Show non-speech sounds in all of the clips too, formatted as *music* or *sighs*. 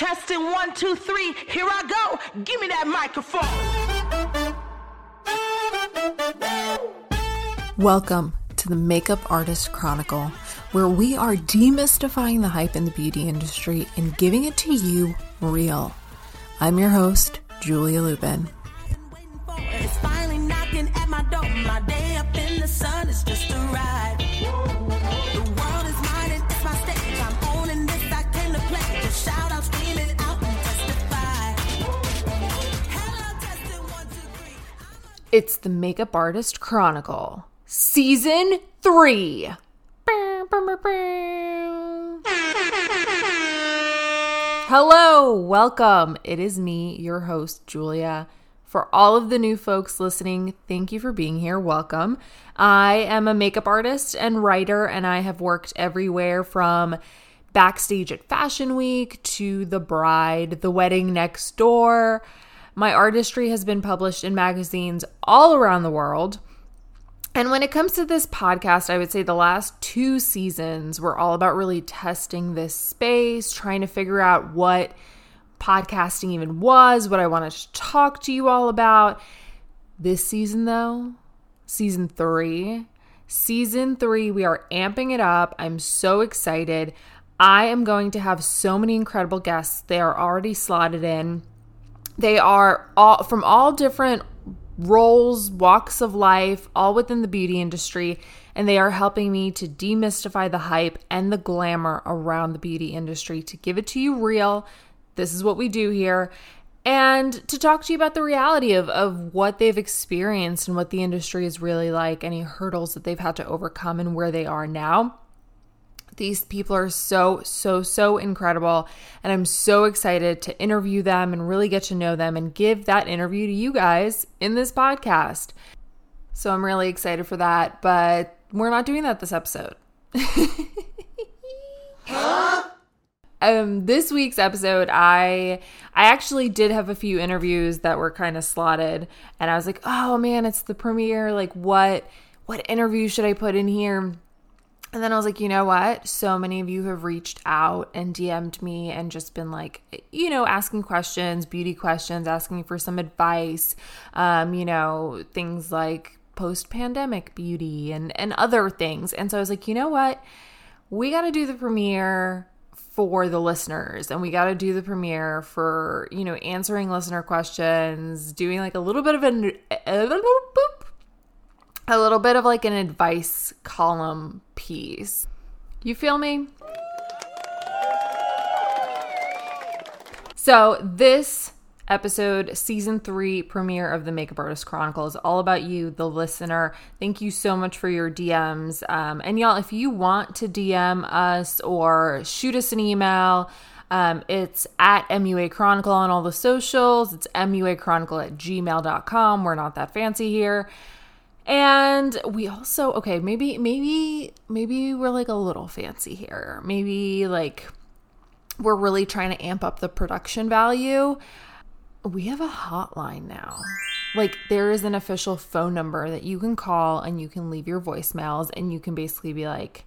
Testing one, two, three. Here I go. Give me that microphone. Welcome to the Makeup Artist Chronicle, where we are demystifying the hype in the beauty industry and giving it to you real. I'm your host, Juliya Lubin. It's the Makeup Artist Chronicle, Season 3. Hello, welcome. It is me, your host, Juliya. For all of the new folks listening, thank you for being here. Welcome. I am a makeup artist and writer, and I have worked everywhere from backstage at Fashion Week to The Bride, The Wedding Next Door. My artistry has been published in magazines all around the world. And when it comes to this podcast, I would say the last two seasons were all about really testing this space, trying to figure out what podcasting even was, what I wanted to talk to you all about. This season, though, season three, season three, we are amping it up. I'm so excited. I am going to have so many incredible guests. They are already slotted in. They are all from all different roles, walks of life, all within the beauty industry, and they are helping me to demystify the hype and the glamour around the beauty industry to give it to you real. This is what we do here. And to talk to you about the reality of, of what they've experienced and what the industry is really like, any hurdles that they've had to overcome, and where they are now. These people are so, so, so incredible. And I'm so excited to interview them and really get to know them and give that interview to you guys in this podcast. So I'm really excited for that. But we're not doing that this episode. *laughs* um this week's episode i i actually did have a few interviews that were kind of slotted and i was like oh man it's the premiere like what what interview should i put in here and then I was like, you know what? So many of you have reached out and DM'd me and just been like, you know, asking questions, beauty questions, asking for some advice, um, you know, things like post pandemic beauty and, and other things. And so I was like, you know what? We got to do the premiere for the listeners and we got to do the premiere for, you know, answering listener questions, doing like a little bit of an. A little bit of like an advice column piece. You feel me? So, this episode, season three premiere of the Makeup Artist Chronicle is all about you, the listener. Thank you so much for your DMs. Um, and y'all, if you want to DM us or shoot us an email, um, it's at MUA Chronicle on all the socials. It's MUA Chronicle at gmail.com. We're not that fancy here. And we also okay, maybe maybe maybe we're like a little fancy here. Maybe like we're really trying to amp up the production value. We have a hotline now. Like there is an official phone number that you can call and you can leave your voicemails and you can basically be like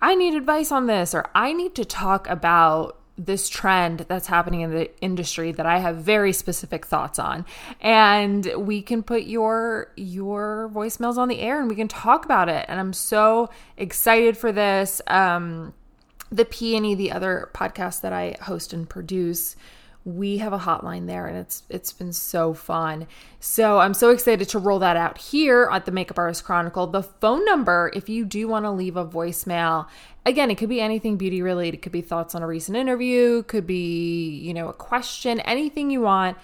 I need advice on this or I need to talk about this trend that's happening in the industry that I have very specific thoughts on. And we can put your your voicemails on the air and we can talk about it. And I'm so excited for this. Um the Peony the other podcast that I host and produce we have a hotline there and it's it's been so fun. So I'm so excited to roll that out here at the Makeup Artist Chronicle. The phone number if you do want to leave a voicemail. Again, it could be anything beauty related, it could be thoughts on a recent interview, could be, you know, a question, anything you want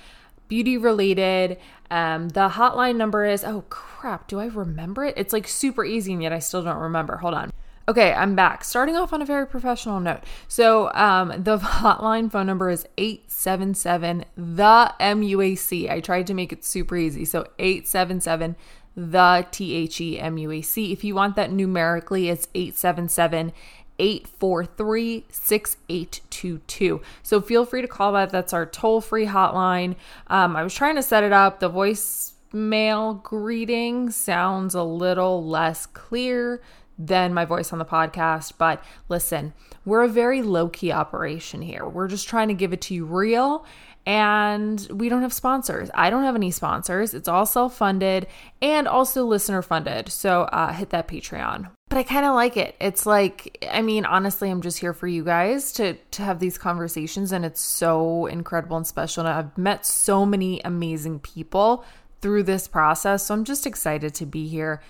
beauty related. Um, the hotline number is oh crap, do I remember it? It's like super easy and yet I still don't remember. Hold on. Okay, I'm back. Starting off on a very professional note. So, um, the *laughs* hotline phone number is 877 the MUAC. I tried to make it super easy. So, 877 the T H E M U A C. If you want that numerically, it's 877 843 6822. So, feel free to call that. That's our toll free hotline. Um, I was trying to set it up. The voicemail greeting sounds a little less clear than my voice on the podcast. But listen, we're a very low key operation here. We're just trying to give it to you real and we don't have sponsors. I don't have any sponsors. It's all self funded and also listener funded. So uh, hit that Patreon. But I kind of like it. It's like, I mean, honestly, I'm just here for you guys to to have these conversations, and it's so incredible and special. And I've met so many amazing people through this process, so I'm just excited to be here.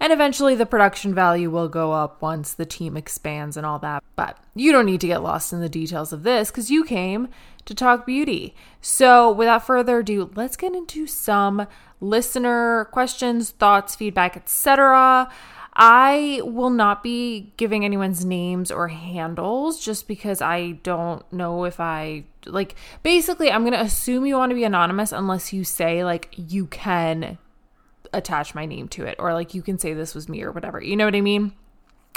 And eventually, the production value will go up once the team expands and all that. But you don't need to get lost in the details of this because you came to talk beauty. So, without further ado, let's get into some listener questions, thoughts, feedback, etc. I will not be giving anyone's names or handles just because I don't know if I like basically I'm going to assume you want to be anonymous unless you say like you can attach my name to it or like you can say this was me or whatever. You know what I mean?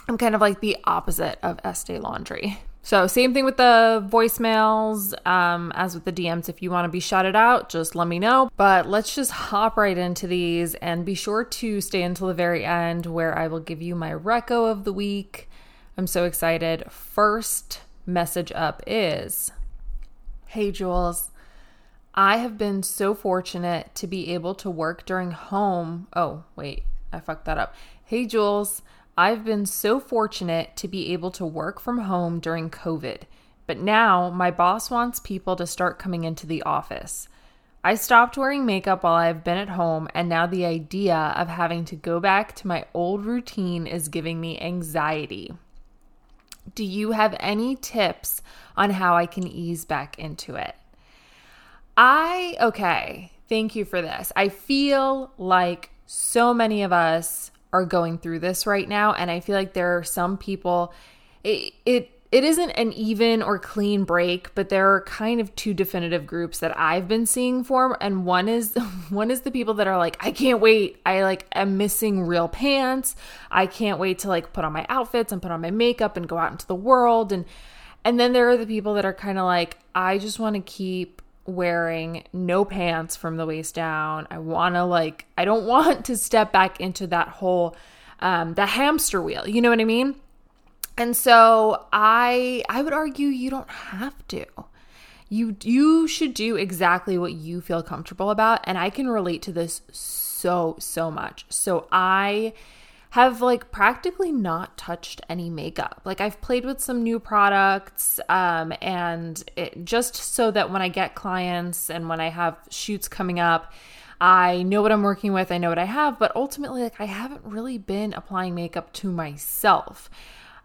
I'm kind of like the opposite of Estee Laundry. So, same thing with the voicemails um, as with the DMs. If you want to be shouted out, just let me know. But let's just hop right into these and be sure to stay until the very end where I will give you my reco of the week. I'm so excited. First message up is Hey, Jules. I have been so fortunate to be able to work during home. Oh, wait, I fucked that up. Hey, Jules. I've been so fortunate to be able to work from home during COVID, but now my boss wants people to start coming into the office. I stopped wearing makeup while I've been at home, and now the idea of having to go back to my old routine is giving me anxiety. Do you have any tips on how I can ease back into it? I, okay, thank you for this. I feel like so many of us are going through this right now and i feel like there are some people it, it it isn't an even or clean break but there are kind of two definitive groups that i've been seeing form and one is *laughs* one is the people that are like i can't wait. I like am missing real pants. I can't wait to like put on my outfits and put on my makeup and go out into the world. And and then there are the people that are kind of like i just want to keep wearing no pants from the waist down. I want to like I don't *laughs* want to step back into that whole um the hamster wheel. You know what I mean? And so I I would argue you don't have to. You you should do exactly what you feel comfortable about and I can relate to this so so much. So I have like practically not touched any makeup. Like I've played with some new products um and it just so that when I get clients and when I have shoots coming up, I know what I'm working with, I know what I have, but ultimately like I haven't really been applying makeup to myself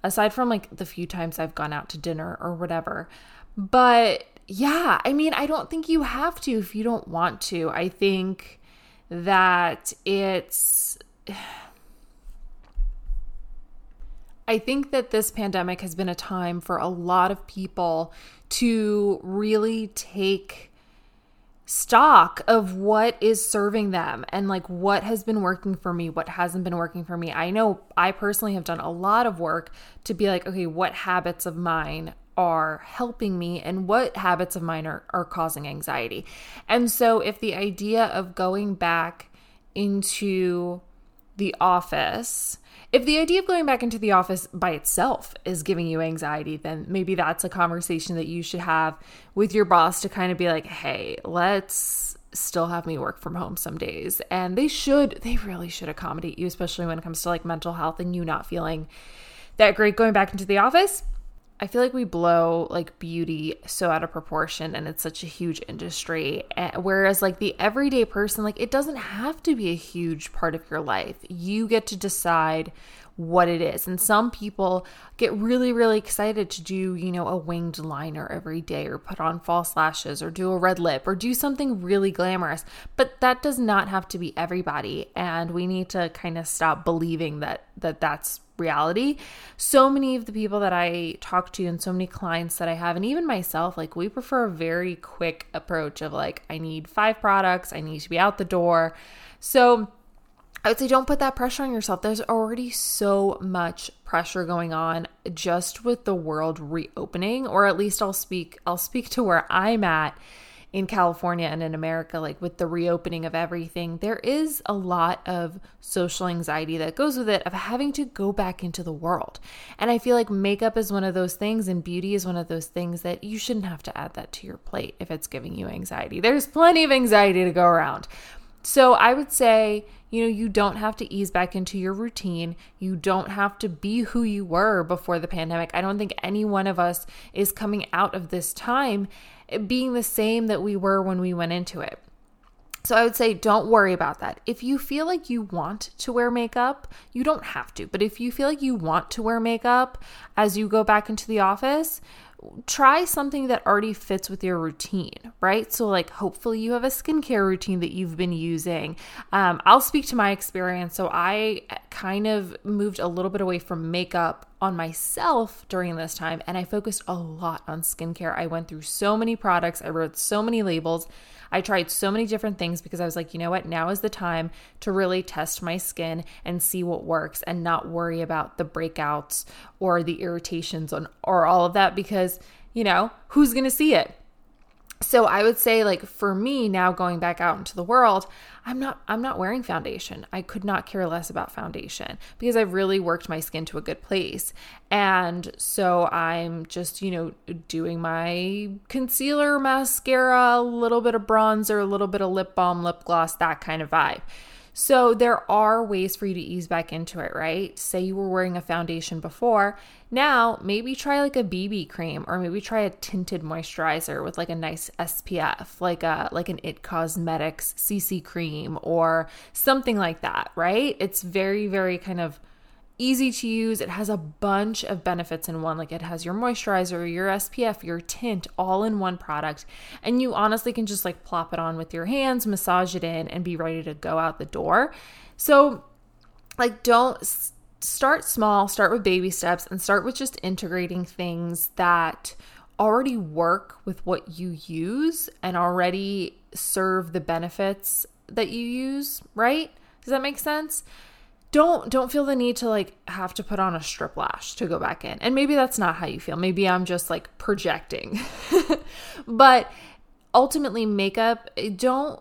aside from like the few times I've gone out to dinner or whatever. But yeah, I mean, I don't think you have to if you don't want to. I think that it's I think that this pandemic has been a time for a lot of people to really take stock of what is serving them and like what has been working for me, what hasn't been working for me. I know I personally have done a lot of work to be like, okay, what habits of mine are helping me and what habits of mine are, are causing anxiety. And so, if the idea of going back into the office if the idea of going back into the office by itself is giving you anxiety, then maybe that's a conversation that you should have with your boss to kind of be like, hey, let's still have me work from home some days. And they should, they really should accommodate you, especially when it comes to like mental health and you not feeling that great going back into the office. I feel like we blow like beauty so out of proportion and it's such a huge industry. Eh, whereas, like the everyday person, like it doesn't have to be a huge part of your life. You get to decide what it is. And some people get really, really excited to do, you know, a winged liner every day or put on false lashes or do a red lip or do something really glamorous. But that does not have to be everybody. And we need to kind of stop believing that that that's reality. So many of the people that I talk to and so many clients that I have, and even myself, like we prefer a very quick approach of like, I need five products, I need to be out the door. So I would say don't put that pressure on yourself. There's already so much pressure going on just with the world reopening, or at least I'll speak, I'll speak to where I'm at in California and in America, like with the reopening of everything, there is a lot of social anxiety that goes with it of having to go back into the world. And I feel like makeup is one of those things and beauty is one of those things that you shouldn't have to add that to your plate if it's giving you anxiety. There's plenty of anxiety to go around. So I would say, you know, you don't have to ease back into your routine. You don't have to be who you were before the pandemic. I don't think any one of us is coming out of this time being the same that we were when we went into it. So I would say don't worry about that. If you feel like you want to wear makeup, you don't have to, but if you feel like you want to wear makeup as you go back into the office, try something that already fits with your routine, right? So, like, hopefully, you have a skincare routine that you've been using. Um, I'll speak to my experience. So, I kind of moved a little bit away from makeup on myself during this time, and I focused a lot on skincare. I went through so many products, I wrote so many labels. I tried so many different things because I was like, you know what? Now is the time to really test my skin and see what works and not worry about the breakouts or the irritations on or all of that because, you know, who's to see it? So i would say like for me now going back out into the world i'm not i'm not wearing foundation. I could not care less about foundation because i've really worked my skin to a good place. And so i'm just you know doing my concealer mascara a little bit of bronzer a little bit of lip balm lip gloss that kind of vibe so there are ways for you to ease back into it, right? Say you were wearing a foundation before. Now, maybe try like a BB cream or maybe try a tinted moisturizer with like a nice SPF, like a like an It Cosmetics CC cream or something like that, right? It's very very kind of easy to use. It has a bunch of benefits in one. Like it has your moisturizer, your SPF, your tint all in one product. And you honestly can just like plop it on with your hands, massage it in, and be ready to go out the door. So, like, don't start small, start with baby steps, and start with just integrating things that already work with what you use and already serve the benefits that you use, right? Does that make sense? Don't don't feel the need to like have to put on a strip lash to go back in. And maybe that's not how you feel. Maybe I'm just like projecting. *laughs* but ultimately makeup eh, don't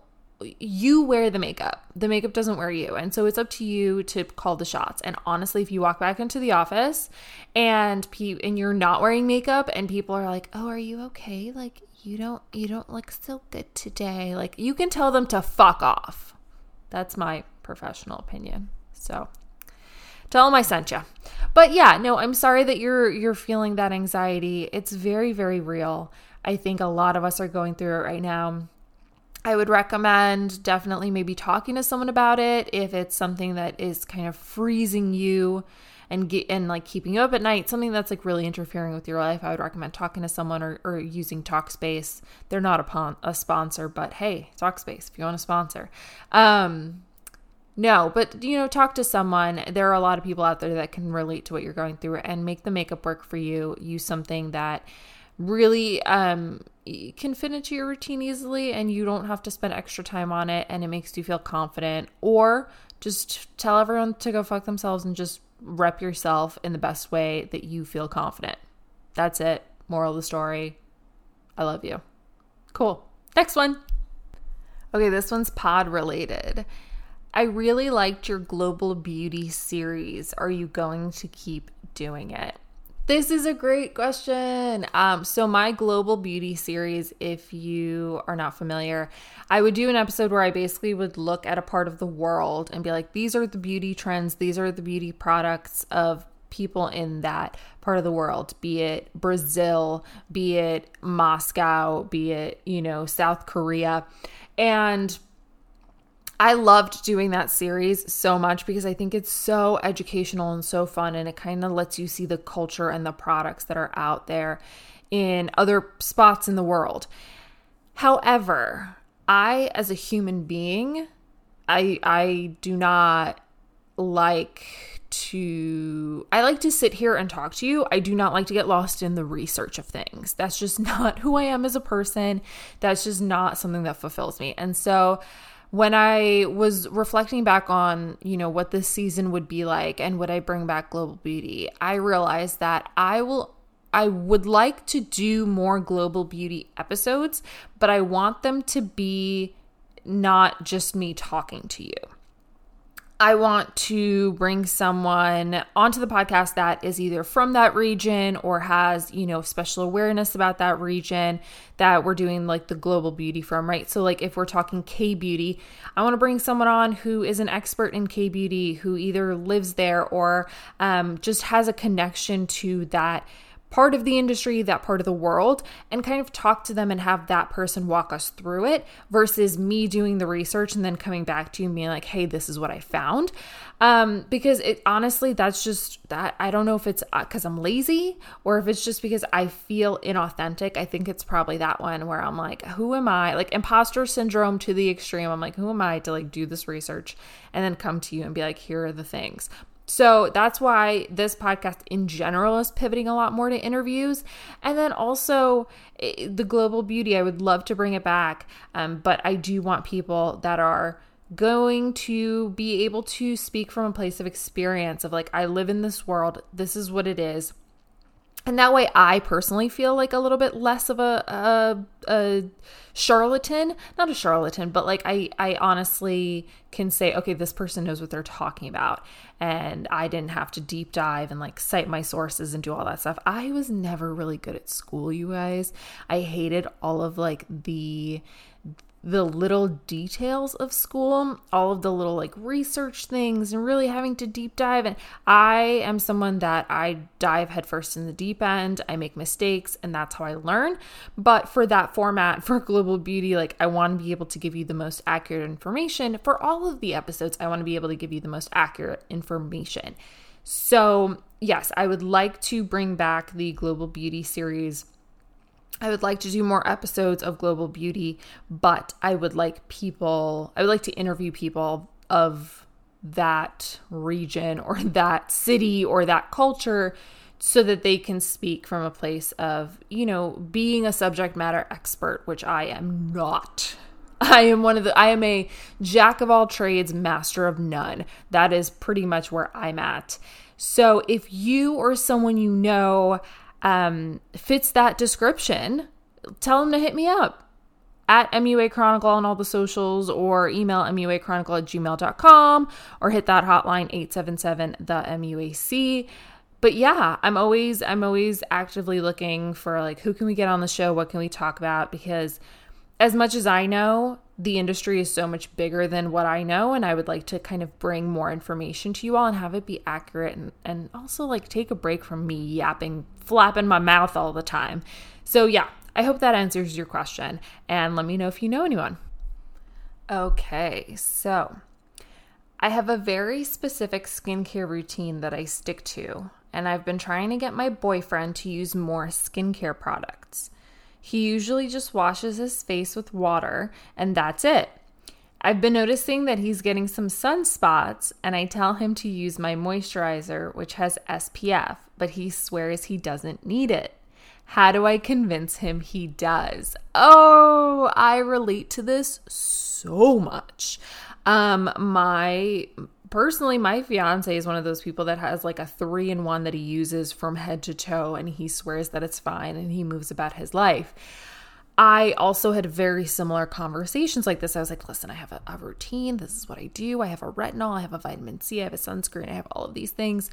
you wear the makeup. The makeup doesn't wear you. And so it's up to you to call the shots. And honestly, if you walk back into the office and pe- and you're not wearing makeup and people are like, "Oh, are you okay? Like you don't you don't look so good today." Like you can tell them to fuck off. That's my professional opinion. So tell them I sent you. But yeah, no, I'm sorry that you're you're feeling that anxiety. It's very very real. I think a lot of us are going through it right now. I would recommend definitely maybe talking to someone about it if it's something that is kind of freezing you and get and like keeping you up at night, something that's like really interfering with your life. I would recommend talking to someone or, or using Talkspace. They're not a, pon- a sponsor, but hey, Talkspace if you want to sponsor. Um, no, but you know, talk to someone. There are a lot of people out there that can relate to what you're going through and make the makeup work for you. Use something that really um, can fit into your routine easily and you don't have to spend extra time on it and it makes you feel confident. Or just tell everyone to go fuck themselves and just rep yourself in the best way that you feel confident. That's it. Moral of the story. I love you. Cool. Next one. Okay, this one's pod related. I really liked your global beauty series. Are you going to keep doing it? This is a great question. Um, so, my global beauty series, if you are not familiar, I would do an episode where I basically would look at a part of the world and be like, these are the beauty trends, these are the beauty products of people in that part of the world, be it Brazil, be it Moscow, be it, you know, South Korea. And I loved doing that series so much because I think it's so educational and so fun, and it kind of lets you see the culture and the products that are out there in other spots in the world. However, I, as a human being, I I do not like to I like to sit here and talk to you. I do not like to get lost in the research of things. That's just *laughs* not who I am as a person. That's just not something that fulfills me. And so when I was reflecting back on, you know, what this season would be like and would I bring back Global Beauty, I realized that I will I would like to do more global beauty episodes, but I want them to be not just me talking to you. I want to bring someone onto the podcast that is either from that region or has, you know, special awareness about that region that we're doing like the global beauty from, right? So, like, if we're talking K beauty, I want to bring someone on who is an expert in K beauty, who either lives there or um, just has a connection to that part of the industry, that part of the world, and kind of talk to them and have that person walk us through it versus me doing the research and then coming back to you and being like, hey, this is what I found. Um, because it honestly, that's just that. I don't know if it's because uh, I'm lazy or if it's just because I feel inauthentic. I think it's probably that one where I'm like, who am I? Like imposter syndrome to the extreme. I'm like, who am I to like do this research and then come to you and be like, here are the things. So that's why this podcast in general is pivoting a lot more to interviews. And then also eh, the global beauty, I would love to bring it back. Um, but I do want people that are going to be able to speak from a place of experience of like, I live in this world, this is what it is. And that way, I personally feel like a little bit less of a, a, a charlatan. Not a charlatan, but like I, I honestly can say, okay, this person knows what they're talking about. And I didn't have to deep dive and like cite my sources and do all that stuff. I was never really good at school, you guys. I hated all of like the the little details of school, all of the little like research things, and really having to deep dive. And I am someone that I dive headfirst in the deep end. I make mistakes, and that's how I learn. But for that format, *laughs* for Global Beauty, like I want to be able to give you the most accurate information. For all of the episodes, I want to be able to give you the most accurate information. So, yes, I would like to bring back the Global Beauty series I would like to do more episodes of Global Beauty, but I would like people, I would like to interview people of that region or *laughs* that city or that culture so that they can speak from a place of, you know, being a subject matter expert, which I am not. I am one of the, I am a jack of all trades, master of none. That is pretty much where I'm at. So if you or someone you know um, fits that description, tell them to hit me up at MUA Chronicle on all the socials or email MUA Chronicle at gmail.com or hit that hotline 877 the MUAC. But yeah, I'm always I'm always actively looking for like who can we get on the show? What can we talk about? Because as much as I know, the industry is so much bigger than what I know, and I would like to kind of bring more information to you all and have it be accurate and, and also like take a break from me yapping, flapping my mouth all the time. So, yeah, I hope that answers your question, and let me know if you know anyone. Okay, so I have a very specific skincare routine that I stick to, and I've been trying to get my boyfriend to use more skincare products. He usually just washes his face with water, and that's it. I've been noticing that he's getting some sunspots, and I tell him to use my moisturizer, which has SPF, but he swears he doesn't need it. How do I convince him he does? Oh, I relate to this so much. Um, my personally, my fiance is one of those people that has like a three in one that he uses from head to toe and he swears that it's fine and he moves about his life. I also had very similar conversations like this. I was like, listen, I have a, a, routine. This is what I do. I have a retinol, I have a vitamin C, I have a sunscreen, I have all of these things.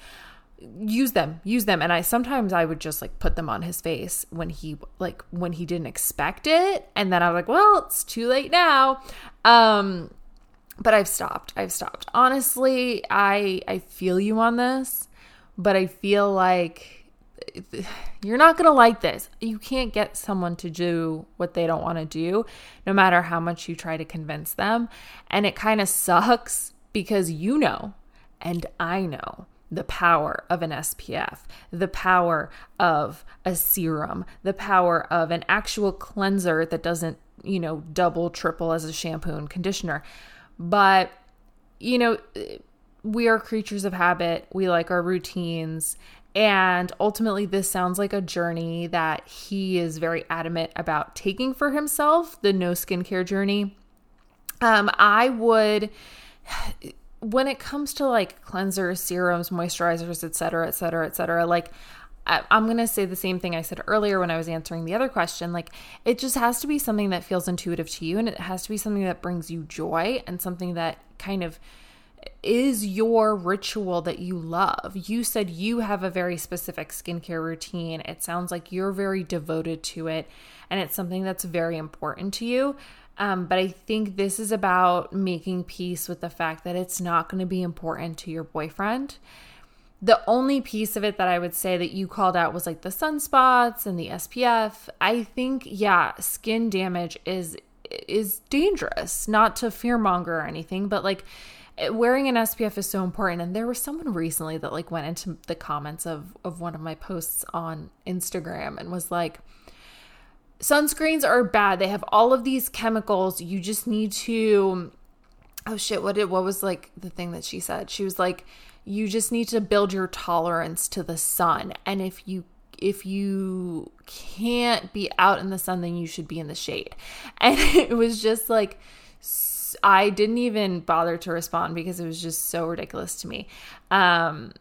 Use them, use them. And I sometimes I would just like put them on his face when he like when he didn't expect it. And then I was like, well, it's too late now. Um, but I've stopped. I've stopped. Honestly, I I feel you on this, but I feel like you're not going to like this. You can't get someone to do what they don't want to do no matter how much you try to convince them, and it kind of sucks because you know and I know the power of an SPF, the power of a serum, the power of an actual cleanser that doesn't, you know, double, triple as a shampoo and conditioner. But, you know, we are creatures of habit. We like our routines. And ultimately, this sounds like a journey that he is very adamant about taking for himself the no skincare journey. Um, I would, *sighs* when it comes to like cleansers, serums, moisturizers, etc., etc., etc., like I, I'm going to say the same thing I said earlier when I was answering the other question. Like, it just has to be something that feels intuitive to you and it has to be something that brings you joy and something that kind of is your ritual that you love. You said you have a very specific skincare routine. It sounds like you're very devoted to it and it's something that's very important to you. Um, but I think this is about making peace with the fact that it's not going to be important to your boyfriend the only piece of it that I would say that you called out was like the sunspots and the SPF. I think yeah, skin damage is is dangerous. Not to fearmonger or anything, but like wearing an SPF is so important. And there was someone recently that like went into the comments of of one of my posts on Instagram and was like sunscreens are bad. They have all of these chemicals. You just need to oh shit, what did what was like the thing that she said? She was like you just need to build your tolerance to the sun. And if you if you can't be out in the sun, then you should be in the shade. *laughs* And it was just like I didn't even bother to respond because it was just so ridiculous to me. Um,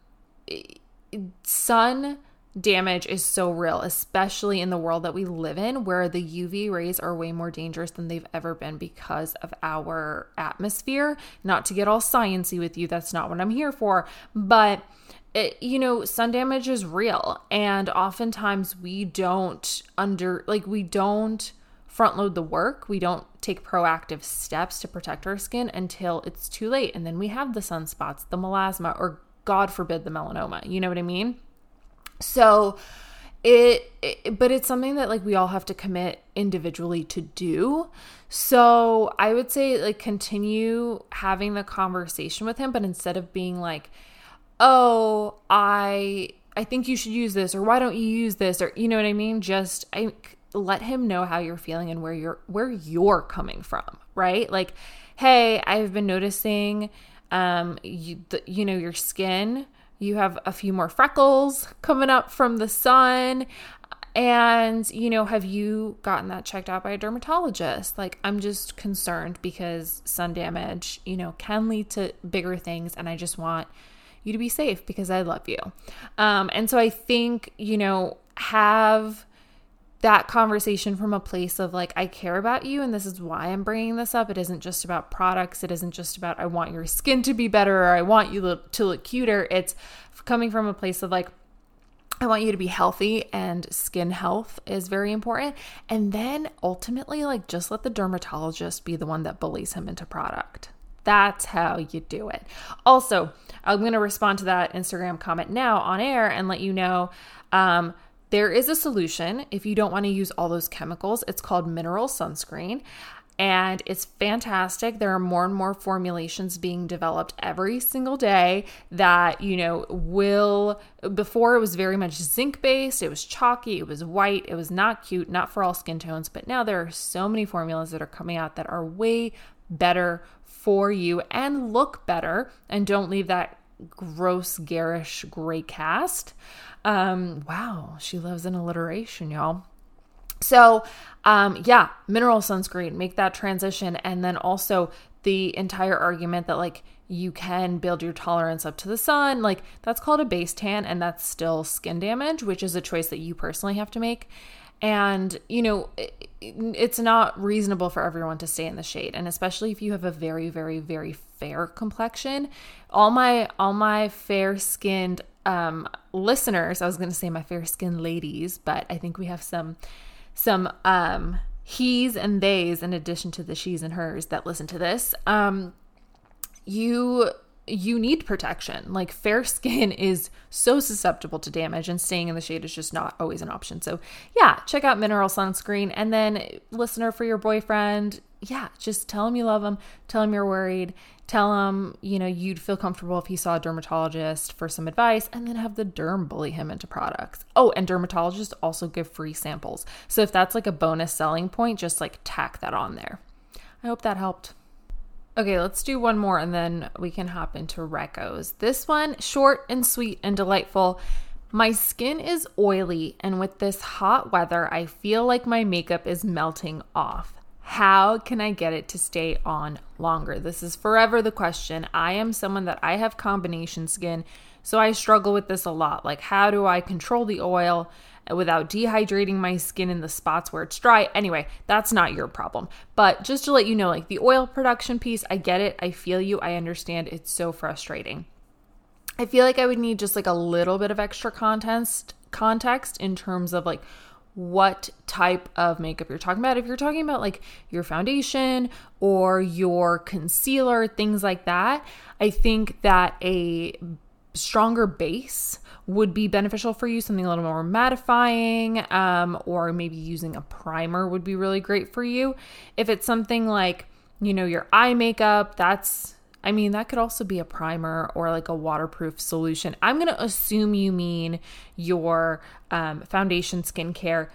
sun damage is so real, especially in the world that we live in, where the UV rays are way more dangerous than they've ever been because of our atmosphere. Not to get all sciency with you, that's not what I'm here for, but it, you know, sun damage is real, and oftentimes we don't under like we don't front load the work. We don't take proactive steps to protect our skin until it's too late, and then we have the sunspots, the melasma, or God forbid, the melanoma. You know what I mean? So it, it, but it's something that like we all have to commit individually to do. So I would say like continue having the conversation with him, but instead of being like, "Oh, I I think you should use this," or "Why don't you use this?" or you know what I mean, just I let him know how you're feeling and where you're where you're coming from, right? Like, "Hey, I've been noticing um you the, you know your skin you have a few more freckles coming up from the sun. And, you know, have you gotten that checked out by a dermatologist? Like, I'm just concerned because sun damage, you know, can lead to bigger things. And I just want you to be safe because I love you. Um, and so I think, you know, have that conversation from a place of like, I care about you and this is why I'm bringing this up. It isn't just about products. It isn't just about, I want your skin to be better or I want you to look cuter. It's coming from a place of like, I want you to be healthy and skin health is very important. And then ultimately, like, just let the dermatologist be the one that bullies him into product. That's how you do it. Also, I'm going to respond to that Instagram comment now on air and let you know um, there is a solution if you don't want to use all those chemicals. It's called mineral sunscreen and it's fantastic. There are more and more formulations being developed every single day that, you know, will before it was very much zinc based, it was chalky, it was white, it was not cute, not for all skin tones, but now there are so many formulas that are coming out that are way better for you and look better and don't leave that gross garish gray cast. Um, wow, she loves an alliteration, y'all. So, um, yeah, mineral sunscreen, make that transition. And then also the entire argument that like you can build your tolerance up to the sun, like that's called a base tan and that's still skin damage, which is a choice that you personally have to make. And, you know, it, it's not reasonable for everyone to stay in the shade. And especially if you have a very, very, very fair complexion. All my, all my fair skinned um, listeners, I was going to say my fair skinned ladies, but I think we have some some um he's and theys in addition to the she's and hers that listen to this. Um you you need protection. Like fair *laughs* skin is so susceptible to damage, and staying in the shade is just not always an option. So, yeah, check out mineral sunscreen. And then, listener for your boyfriend, yeah, just tell him you love him, tell him you're worried, tell him, you know, you'd feel comfortable if he saw a dermatologist for some advice, and then have the derm bully him into products. Oh, and dermatologists also give free samples. So, if that's like a bonus selling point, just like tack that on there. I hope that helped. Okay, let's do one more and then we can hop into recos. This one, short and sweet and delightful. My skin is oily, and with this hot weather, I feel like my makeup is melting off. How can I get it to stay on longer? This is forever the question. I am someone that I have combination skin So I struggle with this a lot. Like, how do I control the oil without dehydrating my skin in the spots where it's dry? Anyway, that's not your problem. But just to let you know, like the oil production piece, I get it. I feel you. I understand. It's so frustrating. I feel like I would need just like a little bit of extra context context in terms of like what type of makeup you're talking about. If you're talking about like your foundation or your concealer, things like that, I think that a stronger base would be beneficial for you. Something a little more mattifying, um, or maybe using a primer would be really great for you. If it's something like, you know, your eye makeup, that's I mean, that could also be a primer or like a waterproof solution. I'm going to assume you mean your um, foundation skincare.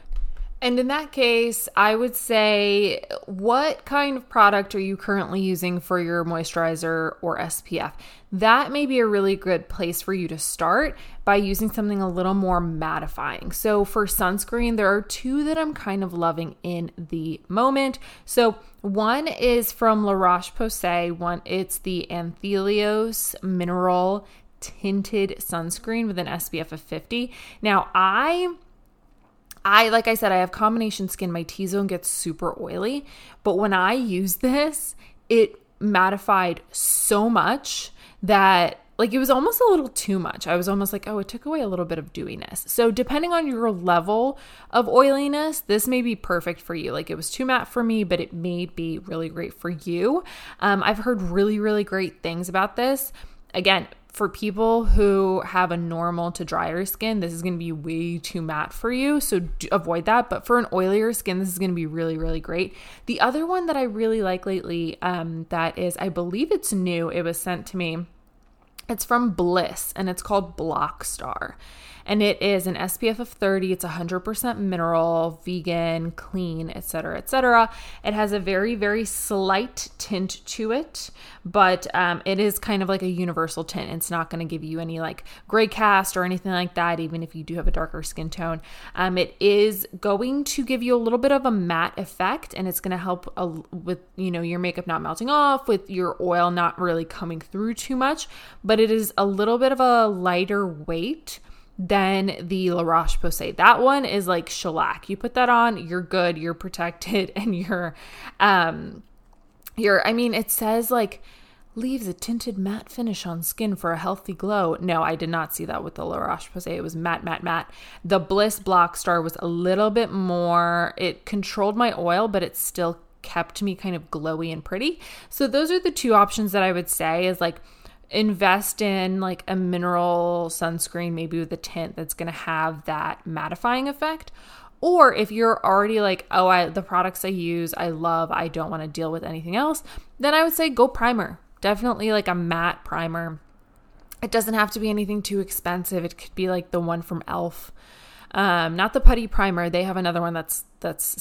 And in that case, I would say, what kind of product are you currently using for your moisturizer or SPF? That may be a really good place for you to start by using something a little more mattifying. So, for sunscreen, there are two that I'm kind of loving in the moment. So, one is from La Roche Posay, one it's the Anthelios Mineral tinted sunscreen with an SPF of 50. Now, I I like I said I have combination skin. My T-zone gets super oily, but when I use this, it mattified so much that like it was almost a little too much. I was almost like, oh, it took away a little bit of dewiness. So, depending on your level of oiliness, this may be perfect for you. Like it was too matte for me, but it may be really great for you. Um, I've heard really, really great things about this. Again, for people who have a normal to drier skin, this is going to be way too matte for you. So avoid that. But for an oilier skin, this is going to be really, really great. The other one that I really like lately, um, that is, I believe it's new, it was sent to me. It's from Bliss and it's called Block Star and it is an SPF of 30. It's 100% mineral, vegan, clean, etc., etc. It has a very, very slight tint to it, but um, it is kind of like a universal tint. It's not going to give you any like gray cast or anything like that, even if you do have a darker skin tone. Um, it is going to give you a little bit of a matte effect, and it's going to help a, with you know your makeup not melting off, with your oil not really coming through too much. But it is a little bit of a lighter weight than the La Roche Posay. That one is like shellac. You put that on, you're good, you're protected, *laughs* and you're, um, you're. I mean, it says like leaves a tinted matte finish on skin for a healthy glow. No, I did not see that with the La Roche Posay. It was matte, matte, matte. The Bliss Block Star was a little bit more. It controlled my oil, but it still kept me kind of glowy and pretty. So those are the two options that I would say is like invest in like a mineral sunscreen, maybe with a tint that's going to have that mattifying effect. Or if you're already like, oh, I the products I use, I love, I don't want to deal with anything else, then I would say go primer. Definitely like a matte primer. It doesn't have to be anything too expensive. It could be like the one from Elf. Um, not the putty primer. They have another one that's that's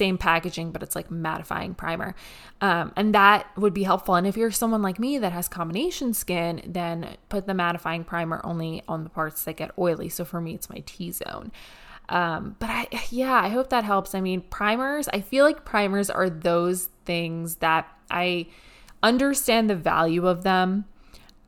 same packaging, but it's like mattifying primer. Um, and that would be helpful. And if you're someone like me that has combination skin, then put the mattifying primer only on the parts that get oily. So for me, it's my T zone. Um, but I, yeah, I hope that helps. I mean, primers, I feel like primers are those things that I understand the value of them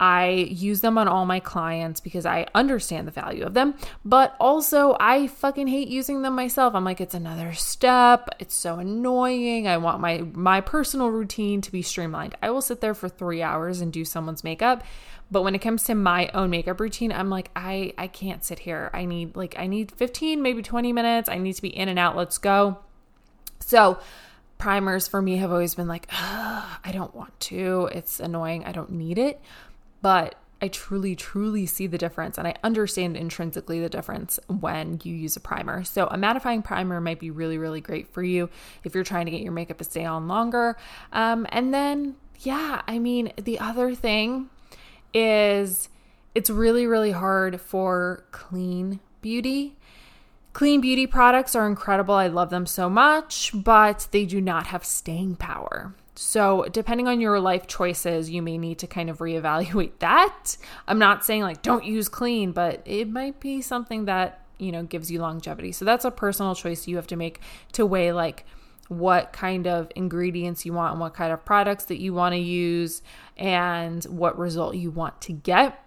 I use them on all my clients because I understand the value of them, but also I fucking hate using them myself. I'm like it's another step. It's so annoying. I want my my personal routine to be streamlined. I will sit there for 3 hours and do someone's makeup, but when it comes to my own makeup routine, I'm like I I can't sit here. I need like I need 15 maybe 20 minutes. I need to be in and out. Let's go. So, primers for me have always been like, I don't want to. It's annoying. I don't need it but I truly, truly see the difference and I understand intrinsically the difference when you use a primer. So, a mattifying primer might be really, really great for you if you're trying to get your makeup to stay on longer. Um, and then, yeah, I mean, the other thing is it's really, really hard for clean beauty. Clean beauty products are incredible. I love them so much, but they do not have staying power. So, depending on your life choices, you may need to kind of reevaluate that. I'm not saying like don't use clean, but it might be something that, you know, gives you longevity. So, that's a personal choice you have to make to weigh like what kind of ingredients you want and what kind of products that you want to use and what result you want to get.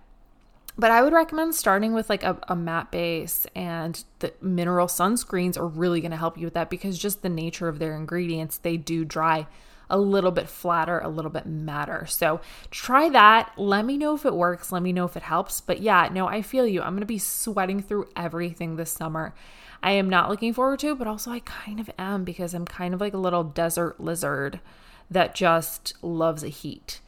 But I would recommend starting with like a, a matte base, and the mineral sunscreens are really going to help you with that because just the nature of their ingredients, they do dry a little bit flatter, a little bit matter. So try that. Let me know if it works. Let me know if it helps. But yeah, no, I feel you. I'm going to be sweating through everything this summer. I am not looking forward to, but also I kind of am because I'm kind of like a little desert lizard that just loves a heat.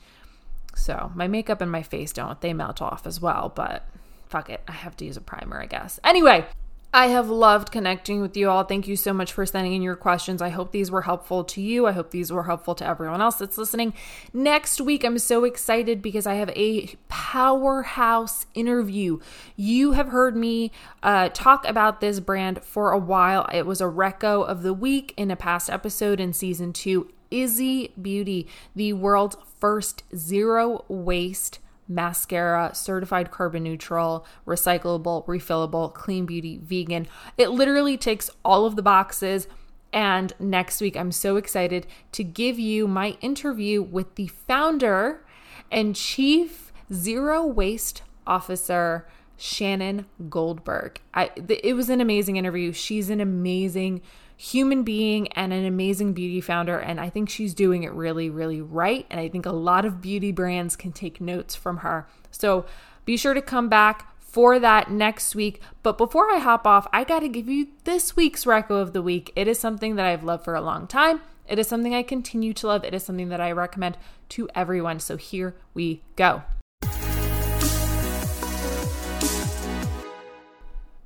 So my makeup and my face don't, they melt off as well, but fuck it. I have to use a primer, I guess. Anyway, I have loved connecting with you all. Thank you so much for sending in your questions. I hope these were helpful to you. I hope these were helpful to everyone else that's listening. Next week, I'm so excited because I have a powerhouse interview. You have heard me uh, talk about this brand for a while. It was a Reco of the week in a past episode in season two. Izzy Beauty, the world's first zero waste mascara, certified carbon neutral, recyclable, refillable, clean beauty, vegan. It literally takes all of the boxes. And next week, I'm so excited to give you my interview with the founder and chief zero waste officer, Shannon Goldberg. I, it was an amazing interview. She's an amazing human being and an amazing beauty founder. And I think she's doing it really, really right. And I think a lot of beauty brands can take notes from her. So be sure to come back for that next week. But before I hop off, I got to give you this week's Reco of the Week. It is something that I've loved for a long time. It is something I continue to love. It is something that I recommend to everyone. So here we go.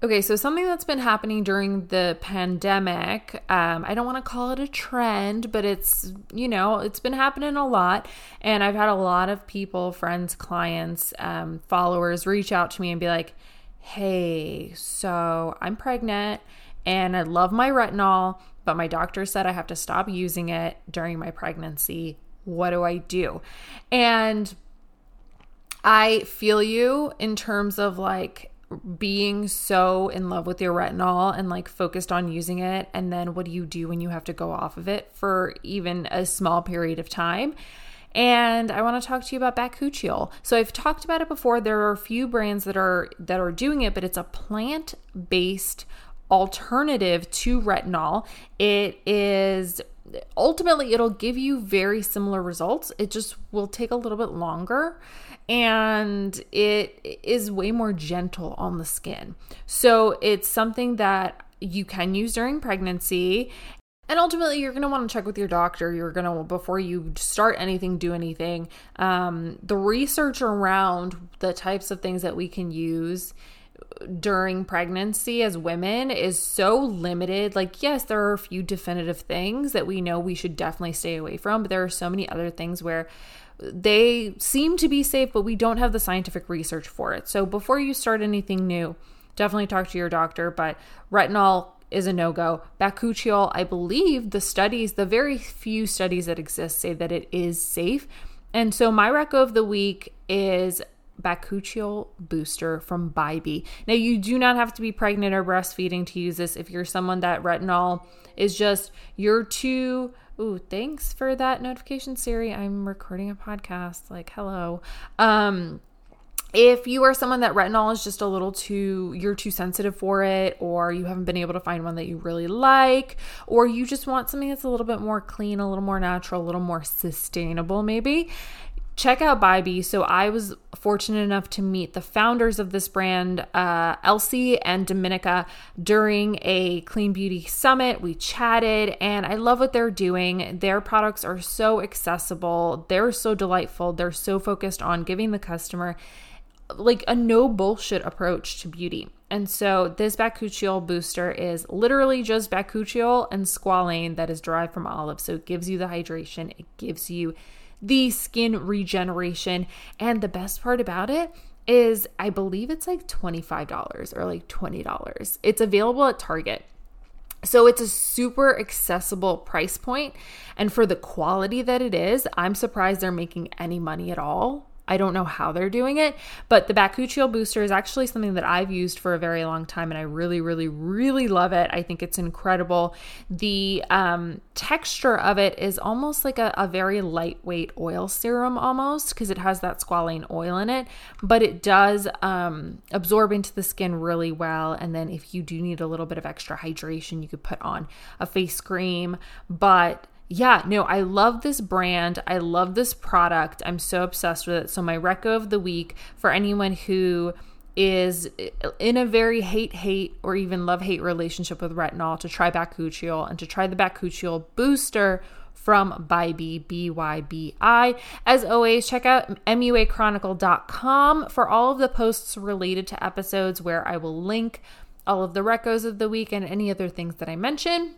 Okay, so something that's been happening during the pandemic, um, I don't want to call it a trend, but it's, you know, it's been happening a lot. And I've had a lot of people, friends, clients, um, followers reach out to me and be like, hey, so I'm pregnant and I love my retinol, but my doctor said I have to stop using it during my pregnancy. What do I do? And I feel you in terms of like, being so in love with your retinol and like focused on using it and then what do you do when you have to go off of it for even a small period of time and I want to talk to you about Bakuchiol. So I've talked about it before. There are a few brands that are that are doing it, but it's a plant-based alternative to retinol. It is ultimately it'll give you very similar results. It just will take a little bit longer and it is way more gentle on the skin. So it's something that you can use during pregnancy. And ultimately, you're going to want to check with your doctor. You're going to, before you start anything, do anything. Um, the research around the types of things that we can use during pregnancy as women is so limited. Like, yes, there are a few definitive things that we know we should definitely stay away from, but there are so many other things where they seem to be safe, but we don't have the scientific research for it. So before you start anything new, definitely talk to your doctor. But retinol is a no go. Bakuchiol, I believe the studies, the very few studies that exist, say that it is safe. And so my reco of the week is Bakuchiol Booster from Bybi. Now, you do not have to be pregnant or breastfeeding to use this. If you're someone that retinol is just, you're too Ooh, thanks for that notification, Siri. I'm recording a podcast. Like, hello. Um, if you are someone that retinol is just a little too you're too sensitive for it or you haven't been able to find one that you really like or you just want something that's a little bit more clean a little more natural a little more sustainable maybe check out Bybi. So I was fortunate enough to meet the founders of this brand, uh, Elsie and Dominika, during a clean beauty summit. We chatted, and I love what they're doing. Their products are so accessible. They're so delightful. They're so focused on giving the customer like a no bullshit approach to beauty. And so this bakuchiol booster is literally just bakuchiol and squalane that is derived from olive. So it gives you the hydration, it gives you the skin regeneration. And the best part about it is I believe it's like $25 or like $20. It's available at Target. So it's a super accessible price point and for the quality that it is, I'm surprised they're making any money at all. I don't know how they're doing it, but the Bakuchiol booster is actually something that I've used for a very long time and I really, really, really love it. I think it's incredible. The um, texture of it is almost like a, a very lightweight oil serum, almost because it has that squalane oil in it, but it does um, absorb into the skin really well. And then if you do need a little bit of extra hydration, you could put on a face cream. But yeah, no, I love this brand. I love this product. I'm so obsessed with it. So, my reco of the week for anyone who is in a very hate hate or even love hate relationship with retinol to try Bakuchiol and to try the Bakuchiol booster from Bybi, B-Y-B-I. As always, check out muachronicle.com for all of the posts related to episodes where I will link all of the recos of the week and any other things that I mention.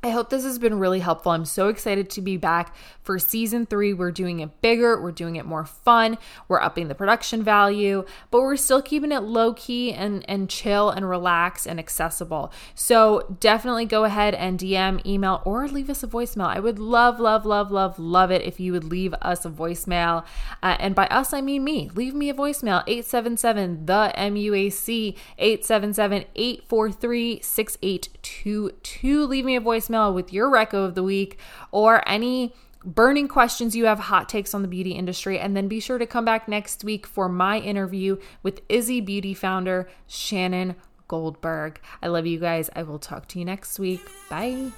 I hope this has been really helpful. I'm so excited to be back for season three. We're doing it bigger, we're doing it more fun, we're upping the production value, but we're still keeping it low key and, and chill and relax and accessible. So definitely go ahead and DM, email, or leave us a voicemail. I would love, love, love, love, love it if you would leave us a voicemail. Uh, and by us, I mean me. Leave me a voicemail 877 the MUAC 877 843 6822. Leave me a voicemail voicemail with your reco of the week or any burning questions you have, hot takes on the beauty industry. And then be sure to come back next week for my interview with Izzy Beauty founder Shannon Goldberg. I love you guys. I will talk to you next week. Bye.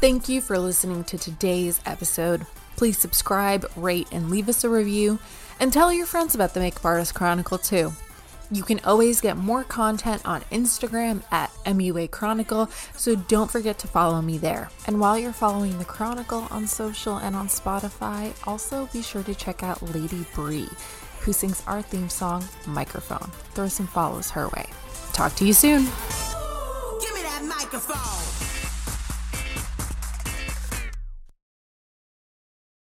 Thank you for listening to today's episode. Please subscribe, rate, and leave us a review. And tell your friends about the Makeup Artist Chronicle too. You can always get more content on Instagram at MUA Chronicle, so don't forget to follow me there. And while you're following the Chronicle on social and on Spotify, also be sure to check out Lady Bree, who sings our theme song, Microphone. Throw some follows her way. Talk to you soon. Give me that microphone.